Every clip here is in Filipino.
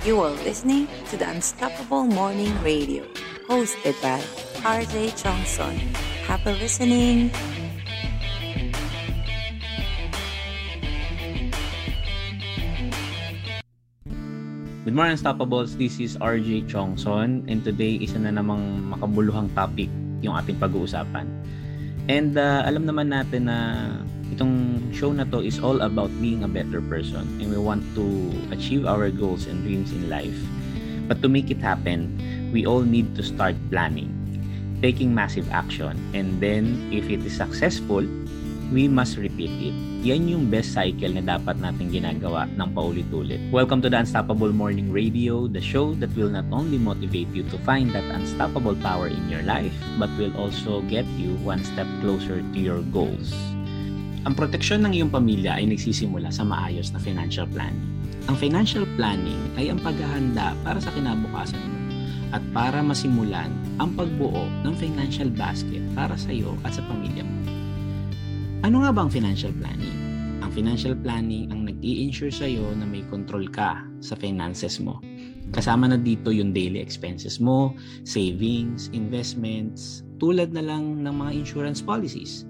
You are listening to the Unstoppable Morning Radio, hosted by RJ Chongson. Happy listening! Good morning, Unstoppables. This is RJ Chongson and today isa na namang makabuluhang topic yung ating pag-uusapan. And uh, alam naman natin na itong show na to is all about being a better person and we want to achieve our goals and dreams in life. But to make it happen, we all need to start planning, taking massive action, and then if it is successful, we must repeat it. Yan yung best cycle na dapat natin ginagawa ng paulit-ulit. Welcome to the Unstoppable Morning Radio, the show that will not only motivate you to find that unstoppable power in your life, but will also get you one step closer to your goals. Ang proteksyon ng iyong pamilya ay nagsisimula sa maayos na financial planning. Ang financial planning ay ang paghahanda para sa kinabukasan mo at para masimulan ang pagbuo ng financial basket para sa iyo at sa pamilya mo. Ano nga ba ang financial planning? Ang financial planning ang nag-i-ensure sa iyo na may control ka sa finances mo. Kasama na dito yung daily expenses mo, savings, investments, tulad na lang ng mga insurance policies.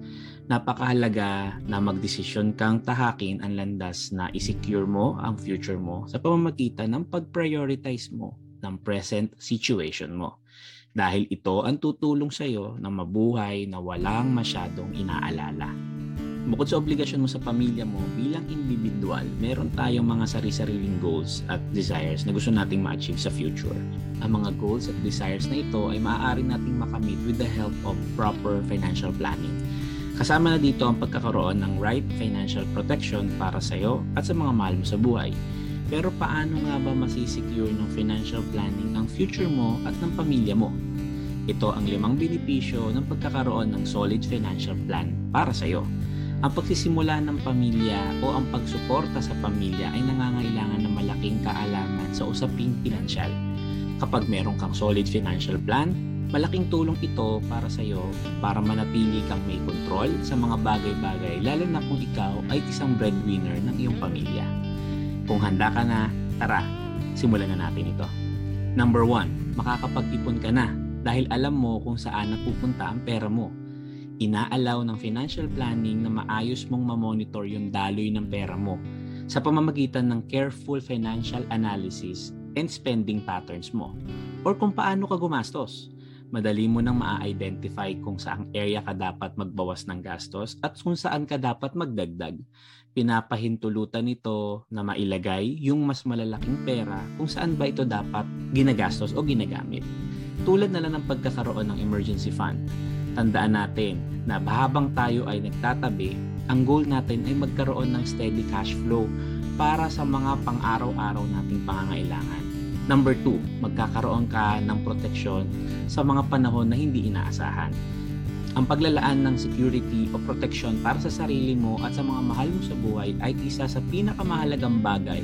Napakahalaga na magdesisyon kang tahakin ang landas na isecure mo ang future mo sa pamamagitan ng pag-prioritize mo ng present situation mo. Dahil ito ang tutulong sa iyo na mabuhay na walang masyadong inaalala. Bukod sa obligasyon mo sa pamilya mo, bilang individual, meron tayong mga sari-sariling goals at desires na gusto nating ma-achieve sa future. Ang mga goals at desires na ito ay maaari nating makamit with the help of proper financial planning. Kasama na dito ang pagkakaroon ng right financial protection para sa iyo at sa mga mahal mo sa buhay. Pero paano nga ba masisecure ng financial planning ang future mo at ng pamilya mo? Ito ang limang benepisyo ng pagkakaroon ng solid financial plan para sa iyo. Ang pagsisimula ng pamilya o ang pagsuporta sa pamilya ay nangangailangan ng malaking kaalaman sa usaping pinansyal. Kapag meron kang solid financial plan, malaking tulong ito para sa iyo para manatili kang may kontrol sa mga bagay-bagay lalo na kung ikaw ay isang breadwinner ng iyong pamilya. Kung handa ka na, tara, simulan na natin ito. Number 1, makakapag-ipon ka na dahil alam mo kung saan napupunta ang pera mo inaalaw ng financial planning na maayos mong mamonitor yung daloy ng pera mo sa pamamagitan ng careful financial analysis and spending patterns mo or kung paano ka gumastos. Madali mo nang maa-identify kung saang area ka dapat magbawas ng gastos at kung saan ka dapat magdagdag. Pinapahintulutan ito na mailagay yung mas malalaking pera kung saan ba ito dapat ginagastos o ginagamit. Tulad na lang ng pagkakaroon ng emergency fund Tandaan natin na habang tayo ay nagtatabi, ang goal natin ay magkaroon ng steady cash flow para sa mga pang-araw-araw nating pangangailangan. Number two, magkakaroon ka ng proteksyon sa mga panahon na hindi inaasahan. Ang paglalaan ng security o protection para sa sarili mo at sa mga mahal mo sa buhay ay isa sa pinakamahalagang bagay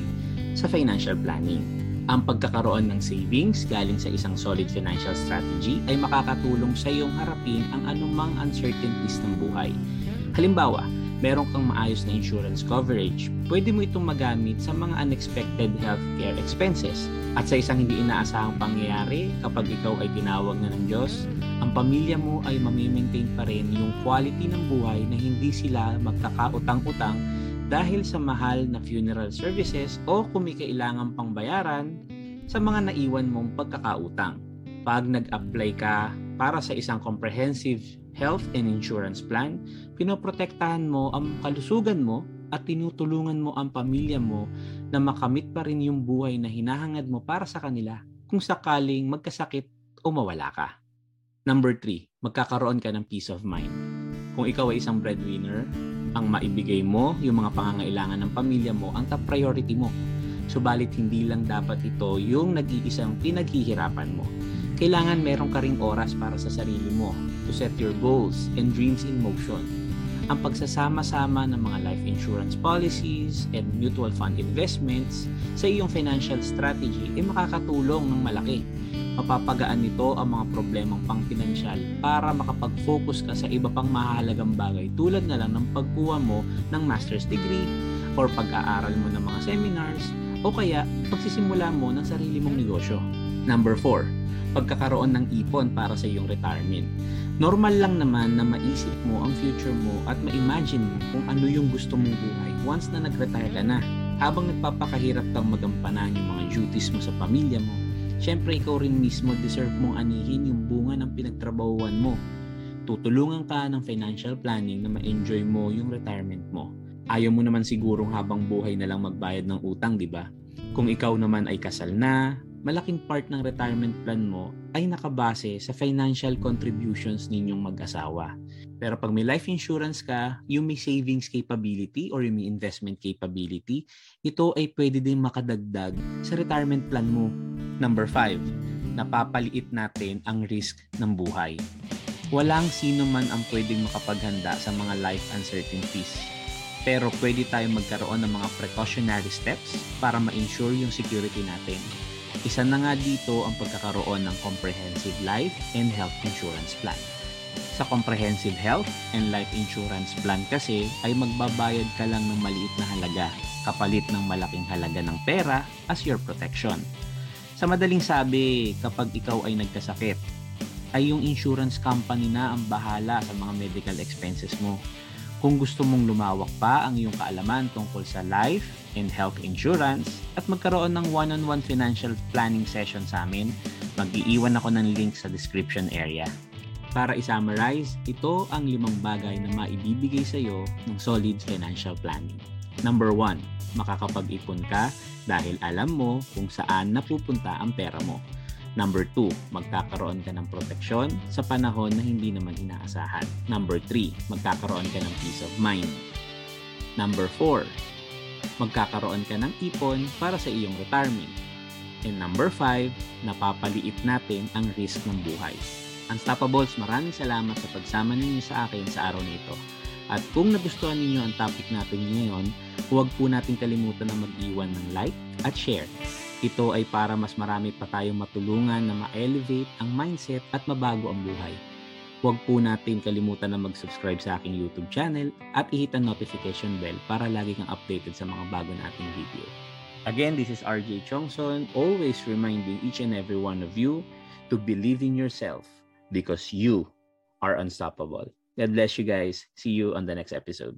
sa financial planning. Ang pagkakaroon ng savings galing sa isang solid financial strategy ay makakatulong sa iyong harapin ang anumang uncertainties ng buhay. Halimbawa, meron kang maayos na insurance coverage, pwede mo itong magamit sa mga unexpected healthcare expenses. At sa isang hindi inaasahang pangyayari, kapag ikaw ay tinawag na ng Diyos, ang pamilya mo ay mamimaintain pa rin yung quality ng buhay na hindi sila magkakautang-utang dahil sa mahal na funeral services o kung may kailangan pang bayaran sa mga naiwan mong pagkakautang. Pag nag-apply ka para sa isang comprehensive health and insurance plan, pinoprotektahan mo ang kalusugan mo at tinutulungan mo ang pamilya mo na makamit pa rin yung buhay na hinahangad mo para sa kanila kung sakaling magkasakit o mawala ka. Number 3, magkakaroon ka ng peace of mind. Kung ikaw ay isang breadwinner, ang maibigay mo, yung mga pangangailangan ng pamilya mo, ang top priority mo. Subalit hindi lang dapat ito yung nag-iisang pinaghihirapan mo. Kailangan meron ka ring oras para sa sarili mo to set your goals and dreams in motion. Ang pagsasama-sama ng mga life insurance policies and mutual fund investments sa iyong financial strategy ay makakatulong ng malaki mapapagaan nito ang mga problemang pangpinansyal para makapag-focus ka sa iba pang mahalagang bagay tulad na lang ng pagkuha mo ng master's degree or pag-aaral mo ng mga seminars O kaya, pagsisimula mo ng sarili mong negosyo. Number 4, pagkakaroon ng ipon para sa iyong retirement. Normal lang naman na maisip mo ang future mo at ma-imagine mo kung ano yung gusto mong buhay once na nag-retire ka na. Habang nagpapakahirap kang magampanan yung mga duties mo sa pamilya mo, syempre ikaw rin mismo deserve mong anihin yung bunga ng pinagtrabahuan mo. Tutulungan ka ng financial planning na ma-enjoy mo yung retirement mo. Ayaw mo naman sigurong habang buhay na lang magbayad ng utang, di ba? Kung ikaw naman ay kasal na, malaking part ng retirement plan mo ay nakabase sa financial contributions ninyong mag-asawa. Pero pag may life insurance ka, yung may savings capability or yung may investment capability, ito ay pwede din makadagdag sa retirement plan mo. Number 5, napapaliit natin ang risk ng buhay. Walang sino man ang pwedeng makapaghanda sa mga life uncertainties. Pero pwede tayong magkaroon ng mga precautionary steps para ma-ensure yung security natin. Isa na nga dito ang pagkakaroon ng comprehensive life and health insurance plan. Sa comprehensive health and life insurance plan kasi ay magbabayad ka lang ng maliit na halaga kapalit ng malaking halaga ng pera as your protection. Sa madaling sabi, kapag ikaw ay nagkasakit, ay yung insurance company na ang bahala sa mga medical expenses mo. Kung gusto mong lumawak pa ang iyong kaalaman tungkol sa life and health insurance at magkaroon ng one-on-one financial planning session sa amin, mag-iiwan ako ng link sa description area. Para i-summarize, ito ang limang bagay na maibibigay sa iyo ng solid financial planning. Number 1, makakapag-ipon ka dahil alam mo kung saan napupunta ang pera mo. Number 2, magkakaroon ka ng proteksyon sa panahon na hindi naman inaasahan. Number 3, magkakaroon ka ng peace of mind. Number 4, magkakaroon ka ng ipon para sa iyong retirement. And number 5, napapaliit natin ang risk ng buhay. Unstoppables, maraming salamat sa pagsama ninyo sa akin sa araw na ito. At kung nagustuhan ninyo ang topic natin ngayon, huwag po natin kalimutan na mag-iwan ng like at share. Ito ay para mas marami pa tayong matulungan na ma-elevate ang mindset at mabago ang buhay. Huwag po natin kalimutan na mag-subscribe sa aking YouTube channel at i-hit ang notification bell para lagi kang updated sa mga bago nating video. Again, this is RJ Chongson, always reminding each and every one of you to believe in yourself because you are unstoppable. God bless you guys. See you on the next episode.